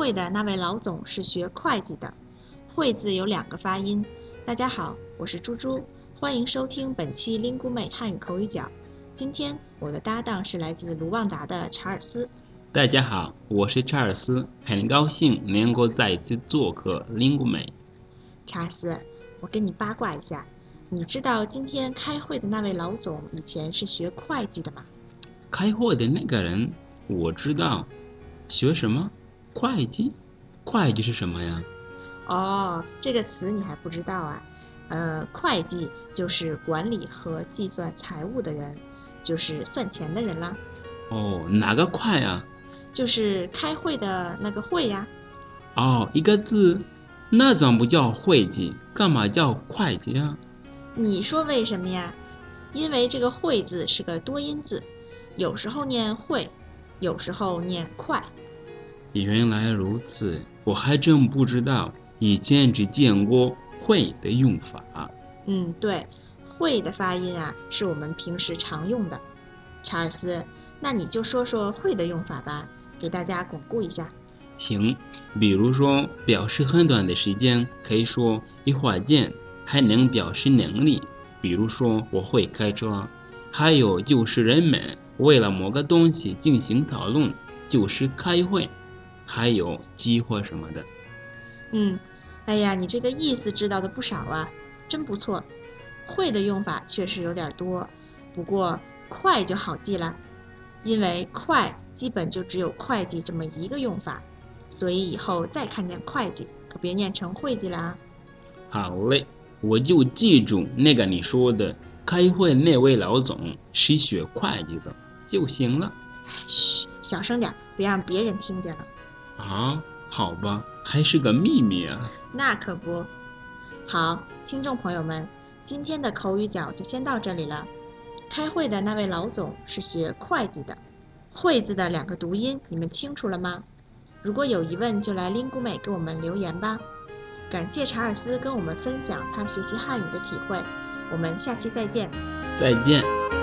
会的那位老总是学会计的，会字有两个发音。大家好，我是猪猪，欢迎收听本期 Lingu 妹汉语口语角。今天我的搭档是来自卢旺达的查尔斯。大家好，我是查尔斯，很高兴能够再次做客 Lingu 妹。查尔斯，我跟你八卦一下，你知道今天开会的那位老总以前是学会计的吗？开会的那个人，我知道，学什么？会计？会计是什么呀？哦，这个词你还不知道啊？呃，会计就是管理和计算财务的人，就是算钱的人啦。哦，哪个会啊？就是开会的那个会呀。哦，一个字，那怎么不叫会计？干嘛叫会计啊？你说为什么呀？因为这个会字是个多音字，有时候念会，有时候念快。原来如此，我还真不知道，以前只见过会的用法。嗯，对，会的发音啊，是我们平时常用的。查尔斯，那你就说说会的用法吧，给大家巩固一下。行，比如说表示很短的时间，可以说一会儿见，还能表示能力，比如说我会开车。还有就是人们为了某个东西进行讨论，就是开会。还有激活什么的。嗯，哎呀，你这个意思知道的不少啊，真不错。会的用法确实有点多，不过快就好记了，因为快基本就只有会计这么一个用法，所以以后再看见会计，可别念成会计了啊。好嘞，我就记住那个你说的开会那位老总是学会计的就行了。嘘，小声点，别让别人听见了。啊，好吧，还是个秘密啊。那可不。好，听众朋友们，今天的口语角就先到这里了。开会的那位老总是学会计的，会字的两个读音你们清楚了吗？如果有疑问，就来 Lingu 美给我们留言吧。感谢查尔斯跟我们分享他学习汉语的体会，我们下期再见。再见。